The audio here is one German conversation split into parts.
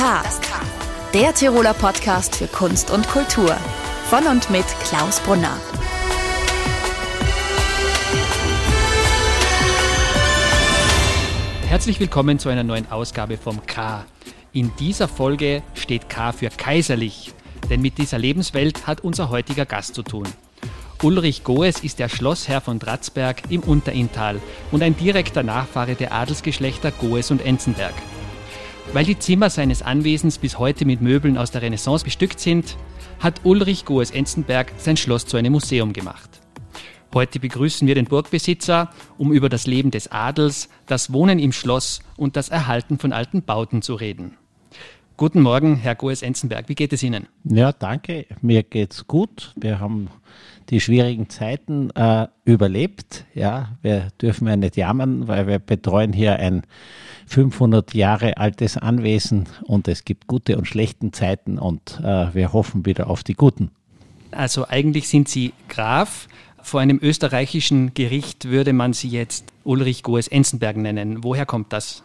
K. Der Tiroler Podcast für Kunst und Kultur. Von und mit Klaus Brunner. Herzlich willkommen zu einer neuen Ausgabe vom K. In dieser Folge steht K für kaiserlich, denn mit dieser Lebenswelt hat unser heutiger Gast zu tun. Ulrich Goes ist der Schlossherr von Dratzberg im Unterinntal und ein direkter Nachfahre der Adelsgeschlechter Goes und Enzenberg. Weil die Zimmer seines Anwesens bis heute mit Möbeln aus der Renaissance bestückt sind, hat Ulrich Goes Enzenberg sein Schloss zu einem Museum gemacht. Heute begrüßen wir den Burgbesitzer, um über das Leben des Adels, das Wohnen im Schloss und das Erhalten von alten Bauten zu reden. Guten Morgen, Herr Goes Enzenberg. Wie geht es Ihnen? Ja, danke. Mir geht's gut. Wir haben die schwierigen Zeiten äh, überlebt. Ja, wir dürfen ja nicht jammern, weil wir betreuen hier ein 500 Jahre altes Anwesen und es gibt gute und schlechten Zeiten und äh, wir hoffen wieder auf die guten. Also eigentlich sind Sie Graf. Vor einem österreichischen Gericht würde man Sie jetzt Ulrich Goes-Enzenberg nennen. Woher kommt das?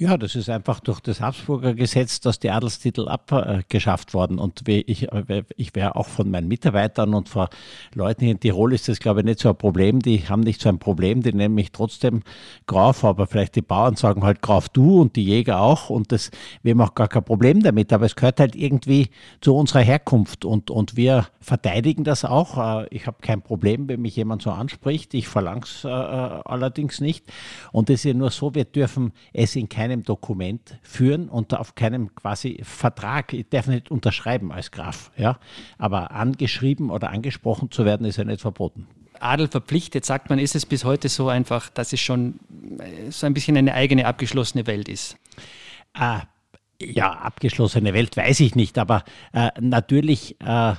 Ja, das ist einfach durch das Habsburger Gesetz, dass die Adelstitel abgeschafft worden. Und ich, ich wäre auch von meinen Mitarbeitern und von Leuten in Tirol ist das, glaube ich, nicht so ein Problem. Die haben nicht so ein Problem, die nennen mich trotzdem Graf, aber vielleicht die Bauern sagen halt Graf du und die Jäger auch. Und das, wir haben auch gar kein Problem damit. Aber es gehört halt irgendwie zu unserer Herkunft und, und wir verteidigen das auch. Äh, ich habe kein Problem, wenn mich jemand so anspricht. Ich verlange es äh, allerdings nicht. Und es ist ja nur so, wir dürfen es in keinem keinem Dokument führen und auf keinem quasi Vertrag. Ich darf nicht unterschreiben als Graf, ja. Aber angeschrieben oder angesprochen zu werden, ist ja nicht verboten. Adel verpflichtet, sagt man, ist es bis heute so einfach, dass es schon äh, so ein bisschen eine eigene abgeschlossene Welt ist? Ah, ja, abgeschlossene Welt weiß ich nicht, aber äh, natürlich äh,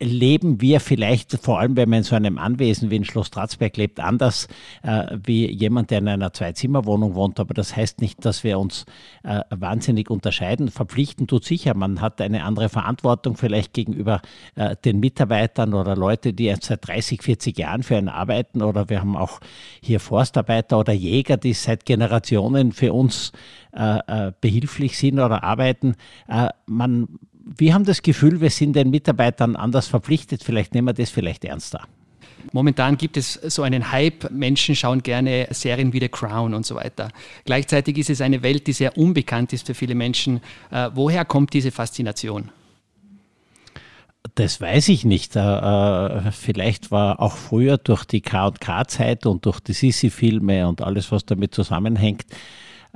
leben wir vielleicht, vor allem wenn man in so einem Anwesen wie in Schloss Stratzberg lebt, anders äh, wie jemand, der in einer Zwei-Zimmer-Wohnung wohnt. Aber das heißt nicht, dass wir uns äh, wahnsinnig unterscheiden. Verpflichten tut sicher. Man hat eine andere Verantwortung vielleicht gegenüber äh, den Mitarbeitern oder Leute, die jetzt seit 30, 40 Jahren für einen arbeiten. Oder wir haben auch hier Forstarbeiter oder Jäger, die seit Generationen für uns äh, äh, behilflich sind oder arbeiten. Äh, man wir haben das Gefühl, wir sind den Mitarbeitern anders verpflichtet. Vielleicht nehmen wir das vielleicht ernster. Momentan gibt es so einen Hype. Menschen schauen gerne Serien wie The Crown und so weiter. Gleichzeitig ist es eine Welt, die sehr unbekannt ist für viele Menschen. Äh, woher kommt diese Faszination? Das weiß ich nicht. Äh, äh vielleicht war auch früher durch die K&K-Zeit und durch die Sissi-Filme und alles, was damit zusammenhängt,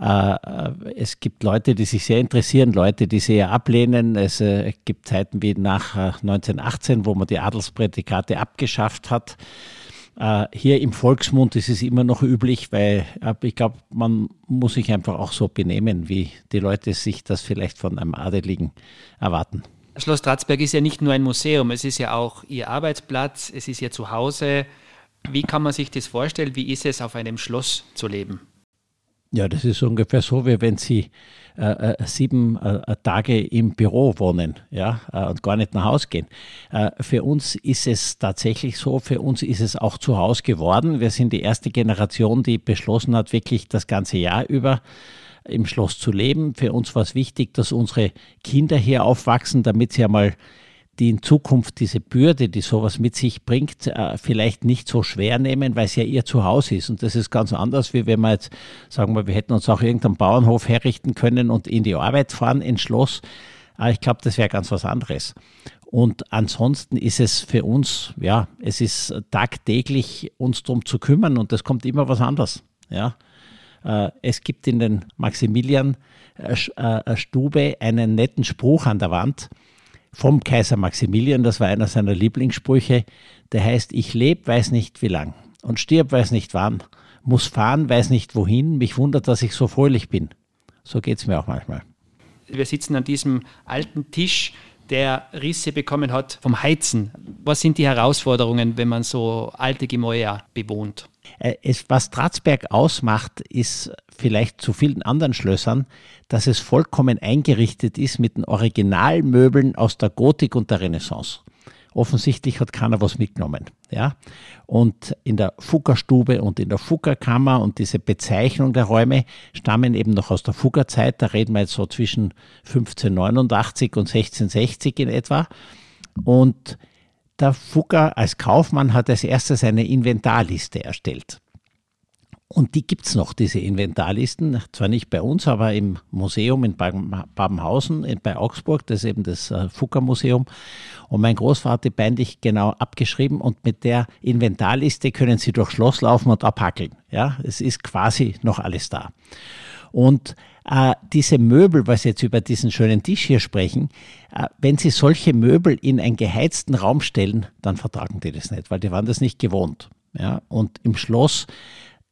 es gibt Leute, die sich sehr interessieren, Leute, die sehr ablehnen. Es äh, gibt Zeiten wie nach 1918, äh, wo man die Adelsprädikate abgeschafft hat. Hier im Volksmund ist es immer noch üblich, weil ich glaube, man muss sich einfach auch so benehmen, wie die Leute sich das vielleicht von einem Adeligen erwarten. Schloss Stratzberg ist ja nicht nur ein Museum, es ist ja auch Ihr Arbeitsplatz, es ist Ihr Zuhause. Wie kann man sich das vorstellen? Wie ist es, auf einem Schloss zu leben? Ja, das ist ungefähr so, wie wenn Sie äh, äh, sieben äh, Tage im Büro wohnen ja, äh, und gar nicht nach Hause gehen. Äh, für uns ist es tatsächlich so, für uns ist es auch zu Hause geworden. Wir sind die erste Generation, die beschlossen hat, wirklich das ganze Jahr über im Schloss zu leben. Für uns war es wichtig, dass unsere Kinder hier aufwachsen, damit sie einmal die in Zukunft diese Bürde, die sowas mit sich bringt, äh, vielleicht nicht so schwer nehmen, weil es ja ihr Zuhause ist. Und das ist ganz anders, wie wenn wir jetzt sagen wir, wir hätten uns auch irgendeinen Bauernhof herrichten können und in die Arbeit fahren, ins Schloss. Aber ich glaube, das wäre ganz was anderes. Und ansonsten ist es für uns, ja, es ist tagtäglich uns darum zu kümmern und es kommt immer was anderes. Ja. Äh, es gibt in den Maximilian äh, einen netten Spruch an der Wand vom Kaiser Maximilian, das war einer seiner Lieblingssprüche, der heißt, ich lebe, weiß nicht wie lang und stirb, weiß nicht wann, muss fahren, weiß nicht wohin, mich wundert, dass ich so fröhlich bin. So geht es mir auch manchmal. Wir sitzen an diesem alten Tisch, der Risse bekommen hat vom Heizen. Was sind die Herausforderungen, wenn man so alte Gemäuer bewohnt? Äh, es, was Dratzberg ausmacht, ist vielleicht zu vielen anderen Schlössern, dass es vollkommen eingerichtet ist mit den Originalmöbeln aus der Gotik und der Renaissance. offensichtlich hat keiner was mitgenommen. Ja? Und in der Fuggerstube und in der Fuggerkammer und diese Bezeichnung der Räume stammen eben noch aus der Fuggerzeit. Da reden wir jetzt so zwischen 1589 und 1660 in etwa. Und der Fugger als Kaufmann hat als erstes eine Inventarliste erstellt. Und die gibt es noch, diese Inventarlisten, zwar nicht bei uns, aber im Museum in Babenhausen bei Augsburg, das ist eben das äh, Fugger-Museum. Und mein Großvater beinlich genau abgeschrieben und mit der Inventarliste können Sie durchs Schloss laufen und abhackeln. Ja, es ist quasi noch alles da. Und äh, diese Möbel, was jetzt über diesen schönen Tisch hier sprechen, äh, wenn Sie solche Möbel in einen geheizten Raum stellen, dann vertragen die das nicht, weil die waren das nicht gewohnt. Ja, und im Schloss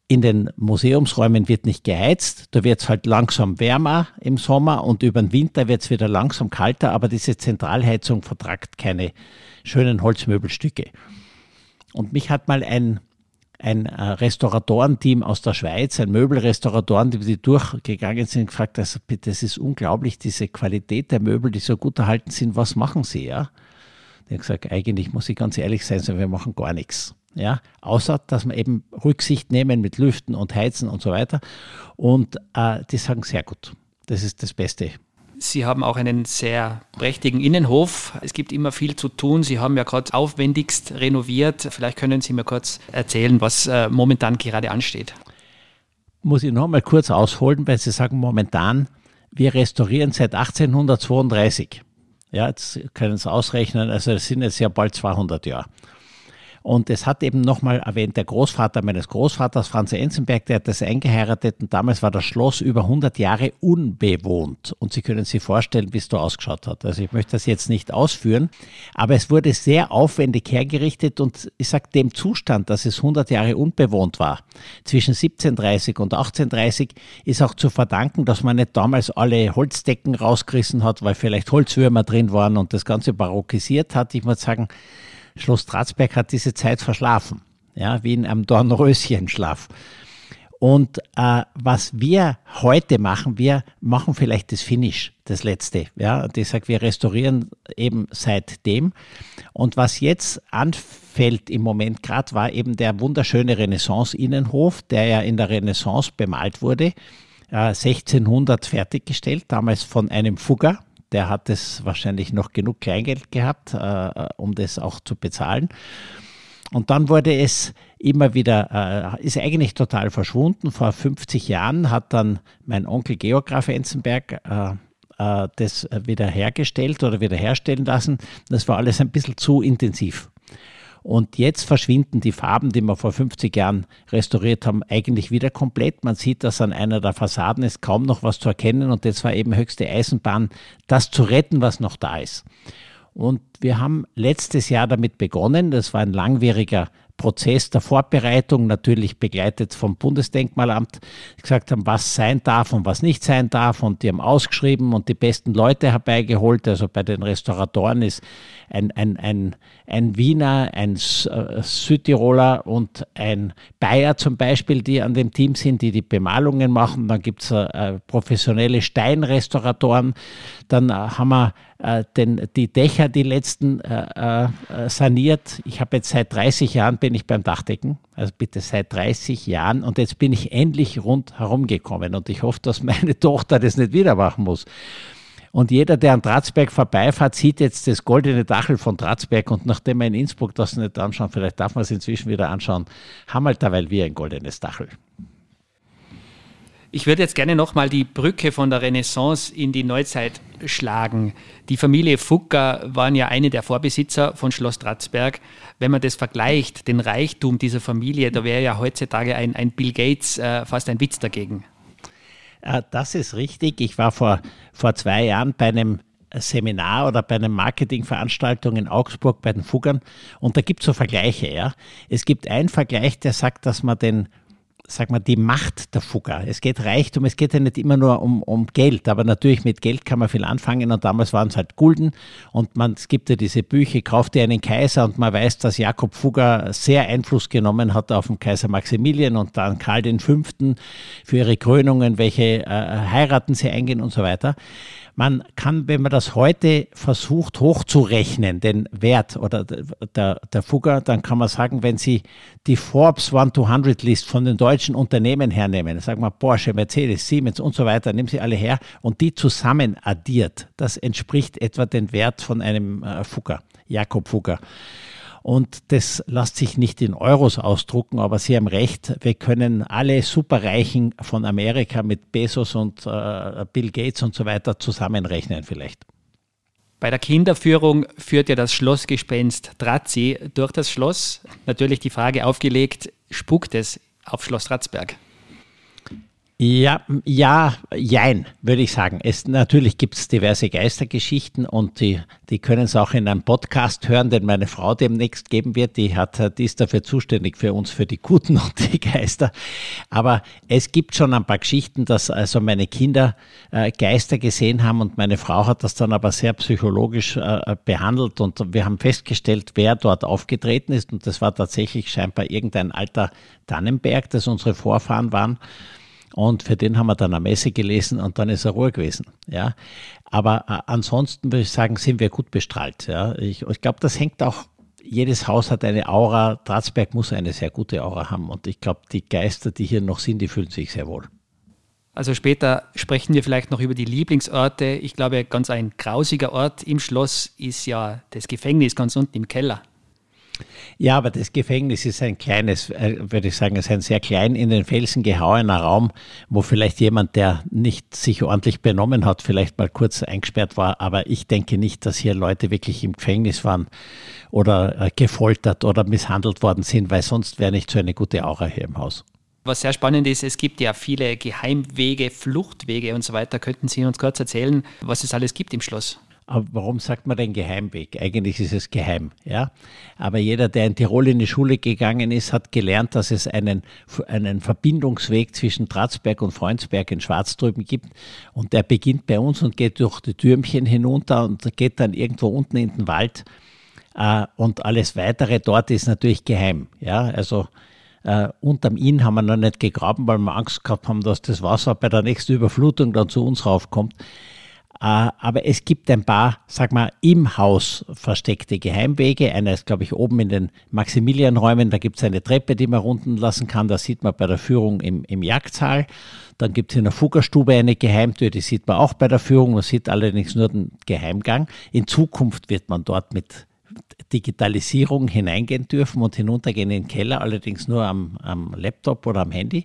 in den Museumsräumen wird nicht geheizt, da wird es halt langsam wärmer im Sommer und über den Winter wird es wieder langsam kalter, aber diese Zentralheizung vertragt keine schönen Holzmöbelstücke. Und mich hat mal ein, ein äh, Restauratorenteam aus der Schweiz, ein Möbelrestauratoren, die durchgegangen sind, gefragt, also, das ist unglaublich, diese Qualität der Möbel, die so gut erhalten sind, was machen sie? Ja? Die haben gesagt, eigentlich muss ich ganz ehrlich sein, wir machen gar nichts ja, außer dass wir eben Rücksicht nehmen mit Lüften und Heizen und so weiter. Und äh, die sagen sehr gut. Das ist das Beste. Sie haben auch einen sehr prächtigen Innenhof. Es gibt immer viel zu tun. Sie haben ja gerade aufwendigst renoviert. Vielleicht können Sie mir kurz erzählen, was äh, momentan gerade ansteht. Muss ich noch mal kurz ausholen, weil Sie sagen momentan, wir restaurieren seit 1832. Ja, jetzt können Sie ausrechnen, also das sind jetzt ja bald 200 Jahre. Und es hat eben nochmal erwähnt, der Großvater meines Großvaters, Franz Enzenberg, der hat das eingeheiratet und damals war das Schloss über 100 Jahre unbewohnt. Und Sie können sich vorstellen, wie es da ausgeschaut hat. Also ich möchte das jetzt nicht ausführen, aber es wurde sehr aufwendig hergerichtet und ich sage dem Zustand, dass es 100 Jahre unbewohnt war, zwischen 1730 und 1830, ist auch zu verdanken, dass man nicht damals alle Holzdecken rausgerissen hat, weil vielleicht Holzwürmer drin waren und das Ganze barockisiert hat. Ich muss sagen, Schloss Tratzberg hat diese Zeit verschlafen, ja, wie in einem Dornröschenschlaf. Und äh, was wir heute machen, wir machen vielleicht das Finish, das letzte. Ja, ich sage, wir restaurieren eben seitdem. Und was jetzt anfällt im Moment gerade, war eben der wunderschöne Renaissance-Innenhof, der ja in der Renaissance bemalt wurde, äh, 1600 fertiggestellt, damals von einem Fugger, der hat es wahrscheinlich noch genug Kleingeld gehabt, äh, um das auch zu bezahlen. Und dann wurde es immer wieder, äh, ist eigentlich total verschwunden. Vor 50 Jahren hat dann mein Onkel Geograf Enzenberg äh, äh, das wieder hergestellt oder wieder herstellen lassen. Das war alles ein bisschen zu intensiv. Und jetzt verschwinden die Farben, die wir vor 50 Jahren restauriert haben, eigentlich wieder komplett. Man sieht, dass an einer der Fassaden ist kaum noch was zu erkennen und das war eben höchste Eisenbahn, das zu retten, was noch da ist. Und wir haben letztes Jahr damit begonnen. Das war ein langwieriger Prozess der Vorbereitung, natürlich begleitet vom Bundesdenkmalamt, gesagt haben, was sein darf und was nicht sein darf. Und die haben ausgeschrieben und die besten Leute herbeigeholt. Also bei den Restauratoren ist ein, ein, ein, ein Wiener, ein äh, Südtiroler und ein Bayer zum Beispiel, die an dem Team sind, die die Bemalungen machen. Dann gibt es äh, professionelle Steinrestauratoren. Dann äh, haben wir äh, den, die Dächer, die letzten, äh, äh, saniert. Ich habe jetzt seit 30 Jahren bin ich beim Dachdecken, also bitte seit 30 Jahren und jetzt bin ich endlich rundherum gekommen und ich hoffe, dass meine Tochter das nicht wieder machen muss. Und jeder, der an Tratzberg vorbeifährt, sieht jetzt das goldene Dachel von Tratzberg. Und nachdem wir in Innsbruck das nicht anschauen, vielleicht darf man es inzwischen wieder anschauen, haben halt derweil wir ein goldenes Dachel. Ich würde jetzt gerne nochmal die Brücke von der Renaissance in die Neuzeit schlagen. Die Familie Fugger waren ja eine der Vorbesitzer von Schloss Tratzberg. Wenn man das vergleicht, den Reichtum dieser Familie, da wäre ja heutzutage ein, ein Bill Gates äh, fast ein Witz dagegen. Das ist richtig. Ich war vor, vor zwei Jahren bei einem Seminar oder bei einer Marketingveranstaltung in Augsburg bei den Fuggern und da gibt es so Vergleiche. Ja. Es gibt einen Vergleich, der sagt, dass man den sag mal, die Macht der Fugger. Es geht Reichtum, es geht ja nicht immer nur um, um Geld, aber natürlich mit Geld kann man viel anfangen und damals waren es halt Gulden und man, es gibt ja diese Bücher, kauft dir einen Kaiser und man weiß, dass Jakob Fugger sehr Einfluss genommen hat auf den Kaiser Maximilian und dann Karl V. für ihre Krönungen, welche äh, heiraten sie eingehen und so weiter. Man kann, wenn man das heute versucht hochzurechnen, den Wert oder der, der Fugger, dann kann man sagen, wenn Sie die Forbes 100 List von den deutschen Unternehmen hernehmen, sagen wir Porsche, Mercedes, Siemens und so weiter, nehmen Sie alle her und die zusammen addiert, das entspricht etwa den Wert von einem äh, Fugger, Jakob Fugger. Und das lässt sich nicht in Euros ausdrucken, aber Sie haben recht, wir können alle Superreichen von Amerika mit Bezos und äh, Bill Gates und so weiter zusammenrechnen vielleicht. Bei der Kinderführung führt ja das Schlossgespenst Drazi durch das Schloss. Natürlich die Frage aufgelegt, spukt es auf Schloss Ratzberg? Ja, ja, jein, würde ich sagen. Es, natürlich gibt es diverse Geistergeschichten und die, die können es auch in einem Podcast hören, den meine Frau demnächst geben wird. Die, hat, die ist dafür zuständig für uns, für die Guten und die Geister. Aber es gibt schon ein paar Geschichten, dass also meine Kinder äh, Geister gesehen haben und meine Frau hat das dann aber sehr psychologisch äh, behandelt und wir haben festgestellt, wer dort aufgetreten ist und das war tatsächlich scheinbar irgendein alter Tannenberg, das unsere Vorfahren waren. Und für den haben wir dann eine Messe gelesen und dann ist er Ruhe gewesen. Ja. Aber äh, ansonsten würde ich sagen, sind wir gut bestrahlt. Ja. Ich, ich glaube, das hängt auch jedes Haus hat eine Aura. Dratzberg muss eine sehr gute Aura haben. Und ich glaube, die Geister, die hier noch sind, die fühlen sich sehr wohl. Also später sprechen wir vielleicht noch über die Lieblingsorte. Ich glaube, ganz ein grausiger Ort im Schloss ist ja das Gefängnis ganz unten im Keller. Ja, aber das Gefängnis ist ein kleines, äh, würde ich sagen, ist ein sehr klein in den Felsen gehauener Raum, wo vielleicht jemand, der nicht sich ordentlich benommen hat, vielleicht mal kurz eingesperrt war. Aber ich denke nicht, dass hier Leute wirklich im Gefängnis waren oder äh, gefoltert oder misshandelt worden sind, weil sonst wäre nicht so eine gute Aura hier im Haus. Was sehr spannend ist, es gibt ja viele Geheimwege, Fluchtwege und so weiter. Könnten Sie uns kurz erzählen, was es alles gibt im Schloss? Aber warum sagt man denn Geheimweg? Eigentlich ist es geheim, ja. Aber jeder, der in Tirol in die Schule gegangen ist, hat gelernt, dass es einen, einen Verbindungsweg zwischen Tratzberg und Freundsberg in Schwarztrüben gibt. Und der beginnt bei uns und geht durch die Türmchen hinunter und geht dann irgendwo unten in den Wald. Äh, und alles weitere dort ist natürlich geheim, ja. Also, Uh, unterm Inn haben wir noch nicht gegraben, weil wir Angst gehabt haben, dass das Wasser bei der nächsten Überflutung dann zu uns raufkommt. Äh, aber es gibt ein paar, sag mal, im Haus versteckte Geheimwege. Einer ist, glaube ich, oben in den Maximilianräumen. Da gibt es eine Treppe, die man runden lassen kann. Das sieht man bei der Führung im, im Jagdsaal. Dann gibt es in der Fuggerstube eine Geheimtür, die sieht man auch bei der Führung. Man sieht allerdings nur den Geheimgang. In Zukunft wird man dort mit Digitalisierung hineingehen dürfen und hinuntergehen in den Keller, allerdings nur am, am Laptop oder am Handy.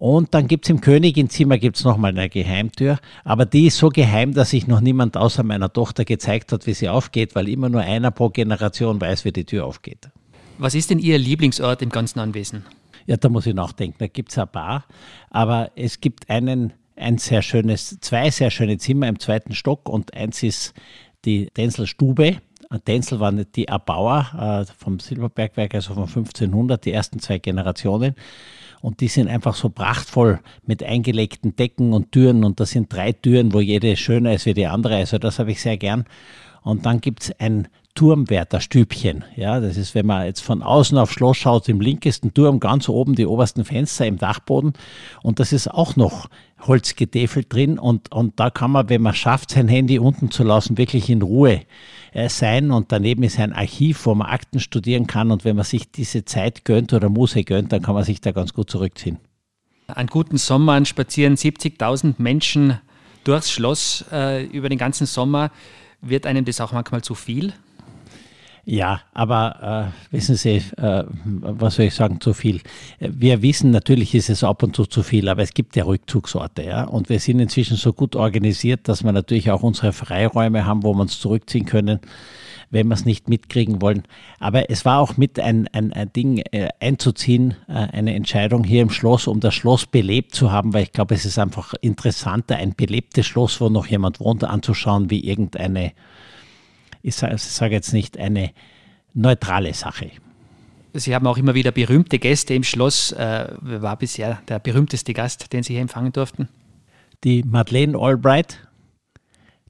Und dann gibt es im Königin-Zimmer gibt's nochmal eine Geheimtür, aber die ist so geheim, dass sich noch niemand außer meiner Tochter gezeigt hat, wie sie aufgeht, weil immer nur einer pro Generation weiß, wie die Tür aufgeht. Was ist denn Ihr Lieblingsort im ganzen Anwesen? Ja, da muss ich nachdenken. Da gibt es ein paar, aber es gibt einen, ein sehr schönes, zwei sehr schöne Zimmer im zweiten Stock und eins ist die Denzelstube. Denzel waren die Erbauer äh, vom Silberbergwerk, also von 1500, die ersten zwei Generationen. Und die sind einfach so prachtvoll mit eingelegten Decken und Türen. Und das sind drei Türen, wo jede schöner ist wie die andere. Also das habe ich sehr gern. Und dann gibt es ein Turmwärterstübchen. Ja, das ist, wenn man jetzt von außen aufs Schloss schaut, im linkesten Turm ganz oben die obersten Fenster im Dachboden. Und das ist auch noch Holzgetäfelt drin. Und, und da kann man, wenn man schafft, sein Handy unten zu lassen, wirklich in Ruhe äh, sein. Und daneben ist ein Archiv, wo man Akten studieren kann. Und wenn man sich diese Zeit gönnt oder Muße gönnt, dann kann man sich da ganz gut zurückziehen. An guten Sommern spazieren 70.000 Menschen durchs Schloss äh, über den ganzen Sommer. Wird einem das auch manchmal zu viel? Ja, aber äh, wissen Sie, äh, was soll ich sagen, zu viel. Wir wissen, natürlich ist es ab und zu zu viel, aber es gibt ja Rückzugsorte, ja. Und wir sind inzwischen so gut organisiert, dass wir natürlich auch unsere Freiräume haben, wo wir uns zurückziehen können, wenn wir es nicht mitkriegen wollen. Aber es war auch mit ein, ein, ein Ding äh, einzuziehen, äh, eine Entscheidung hier im Schloss, um das Schloss belebt zu haben, weil ich glaube, es ist einfach interessanter, ein belebtes Schloss, wo noch jemand wohnt, anzuschauen, wie irgendeine ich sage jetzt nicht eine neutrale Sache. Sie haben auch immer wieder berühmte Gäste im Schloss. Äh, wer war bisher der berühmteste Gast, den Sie hier empfangen durften? Die Madeleine Albright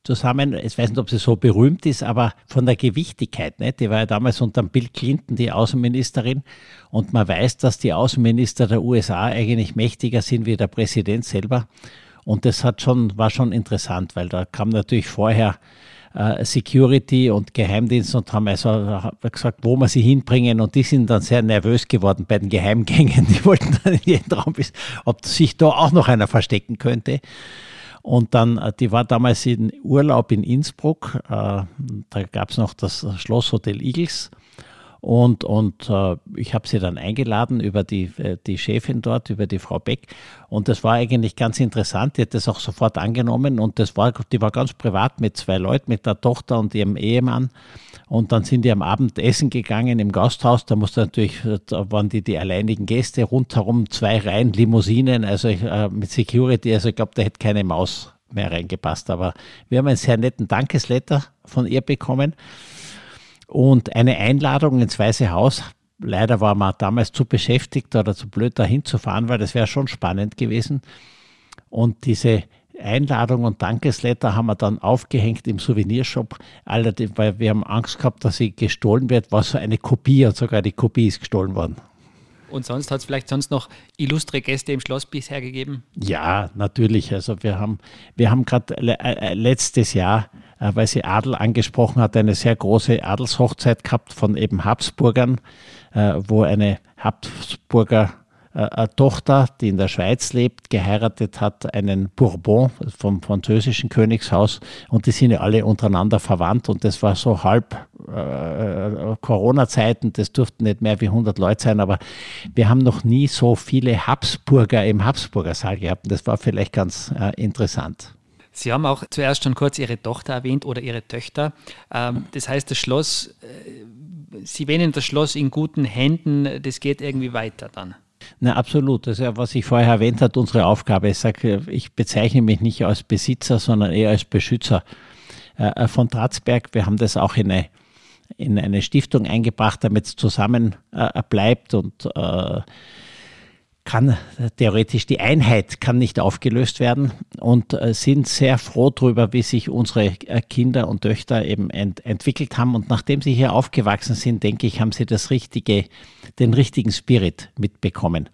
zusammen. Ich weiß nicht, ob sie so berühmt ist, aber von der Gewichtigkeit. Ne? Die war ja damals unter Bill Clinton die Außenministerin. Und man weiß, dass die Außenminister der USA eigentlich mächtiger sind wie der Präsident selber. Und das hat schon, war schon interessant, weil da kam natürlich vorher Security und Geheimdienst und haben also gesagt, wo wir sie hinbringen. Und die sind dann sehr nervös geworden bei den Geheimgängen. Die wollten dann in jeden Raum wissen, ob sich da auch noch einer verstecken könnte. Und dann, äh, die war damals in Urlaub in Innsbruck. Äh, da gab es noch das Schlosshotel Igels. Und, und äh, ich habe sie dann eingeladen über die, äh, die Chefin dort, über die Frau Beck. Und das war eigentlich ganz interessant. Die hat das auch sofort angenommen. Und das war, die war ganz privat mit zwei Leuten, mit der Tochter und ihrem Ehemann. Und dann sind die am Abend essen gegangen im Gasthaus. Da musste natürlich, da waren die die alleinigen Gäste, rundherum zwei Reihen Limousinen, also äh, mit Security. Also ich glaube, da hätte keine Maus mehr reingepasst. Aber wir haben einen sehr netten Dankesletter von ihr bekommen und eine Einladung ins Weiße Haus. Leider war man damals zu beschäftigt oder zu blöd dahin zu fahren, weil das wäre schon spannend gewesen. Und diese Einladung und Dankesletter haben wir dann aufgehängt im Souvenirshop, allerdings, weil wir haben Angst gehabt, dass sie gestohlen wird, war so eine Kopie und sogar die Kopie ist gestohlen worden. Und sonst hat es vielleicht sonst noch illustre Gäste im Schloss bisher gegeben? Ja, natürlich. Also wir haben, wir haben gerade äh, letztes Jahr äh, weil sie Adel angesprochen hat, eine sehr große Adelshochzeit gehabt von eben Habsburgern, äh, wo eine Habsburger äh, Tochter, die in der Schweiz lebt, geheiratet hat, einen Bourbon vom französischen Königshaus und die sind ja alle untereinander verwandt und das war so halb äh, Corona-Zeiten, das durften nicht mehr wie 100 Leute sein, aber wir haben noch nie so viele Habsburger im Habsburger Saal gehabt und das war vielleicht ganz äh, interessant. Sie haben auch zuerst schon kurz Ihre Tochter erwähnt oder Ihre Töchter. Ähm, das heißt, das Schloss, äh, Sie wähnen das Schloss in guten Händen, das geht irgendwie weiter dann. Na, absolut. Das ist ja, was ich vorher erwähnt habe, unsere Aufgabe. Ich sage, ich bezeichne mich nicht als Besitzer, sondern eher als Beschützer äh, von Tratzberg. Wir haben das auch in eine, in eine Stiftung eingebracht, damit es zusammen äh, bleibt und kann theoretisch die Einheit kann nicht aufgelöst werden und äh, sind sehr froh darüber, wie sich unsere äh, Kinder und Töchter eben ent entwickelt haben. Und nachdem sie hier aufgewachsen sind, denke ich, haben sie das richtige, den richtigen Spirit mitbekommen,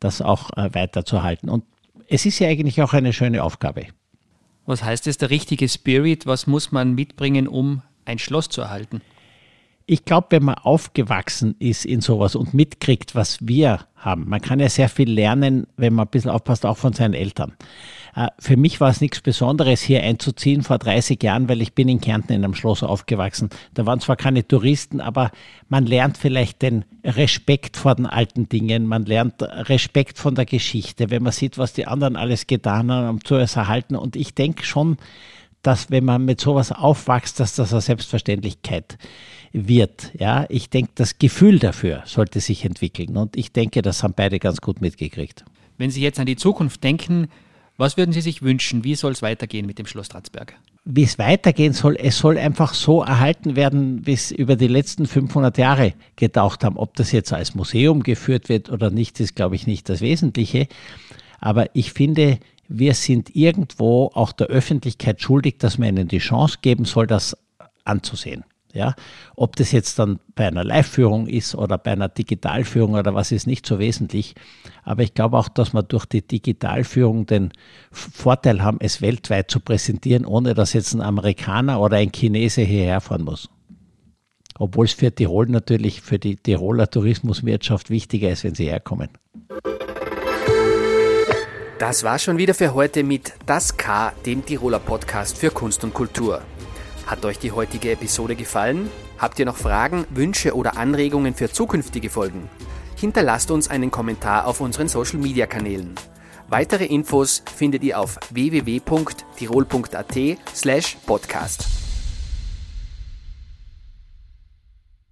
das auch äh, weiterzuhalten. Und es ist ja eigentlich auch eine schöne Aufgabe. Was heißt es, der richtige Spirit? Was muss man mitbringen, um ein Schloss zu erhalten? Ich glaube, wenn man aufgewachsen ist in sowas und mitkriegt, was wir haben, man kann ja sehr viel lernen, wenn man ein bisschen aufpasst, auch von seinen Eltern. Äh, für mich war es nichts Besonderes, hier einzuziehen vor 30 Jahren, weil ich bin in Kärnten in einem Schloss aufgewachsen. Da waren zwar keine Touristen, aber man lernt vielleicht den Respekt vor den alten Dingen, man lernt Respekt von der Geschichte, wenn man sieht, was die anderen alles getan haben, um zu erhalten. Und ich denke schon, dass wenn man mit sowas aufwächst, dass das eine Selbstverständlichkeit wird. Ja, ich denke, das Gefühl dafür sollte sich entwickeln und ich denke, das haben beide ganz gut mitgekriegt. Wenn Sie jetzt an die Zukunft denken, was würden Sie sich wünschen? Wie soll es weitergehen mit dem Schloss Stratzberg? Wie es weitergehen soll, es soll einfach so erhalten werden, wie es über die letzten 500 Jahre getaucht haben. Ob das jetzt als Museum geführt wird oder nicht, ist, glaube ich, nicht das Wesentliche. Aber ich finde, wir sind irgendwo auch der Öffentlichkeit schuldig, dass man ihnen die Chance geben soll, das anzusehen. Ja, ob das jetzt dann bei einer Live-Führung ist oder bei einer Digitalführung oder was ist nicht so wesentlich. Aber ich glaube auch, dass wir durch die Digitalführung den Vorteil haben, es weltweit zu präsentieren, ohne dass jetzt ein Amerikaner oder ein Chinese hierher fahren muss. Obwohl es für Tirol natürlich, für die Tiroler Tourismuswirtschaft wichtiger ist, wenn sie herkommen. Das war schon wieder für heute mit Das K, dem Tiroler Podcast für Kunst und Kultur. Hat euch die heutige Episode gefallen? Habt ihr noch Fragen, Wünsche oder Anregungen für zukünftige Folgen? Hinterlasst uns einen Kommentar auf unseren Social Media Kanälen. Weitere Infos findet ihr auf www.tirol.at slash podcast.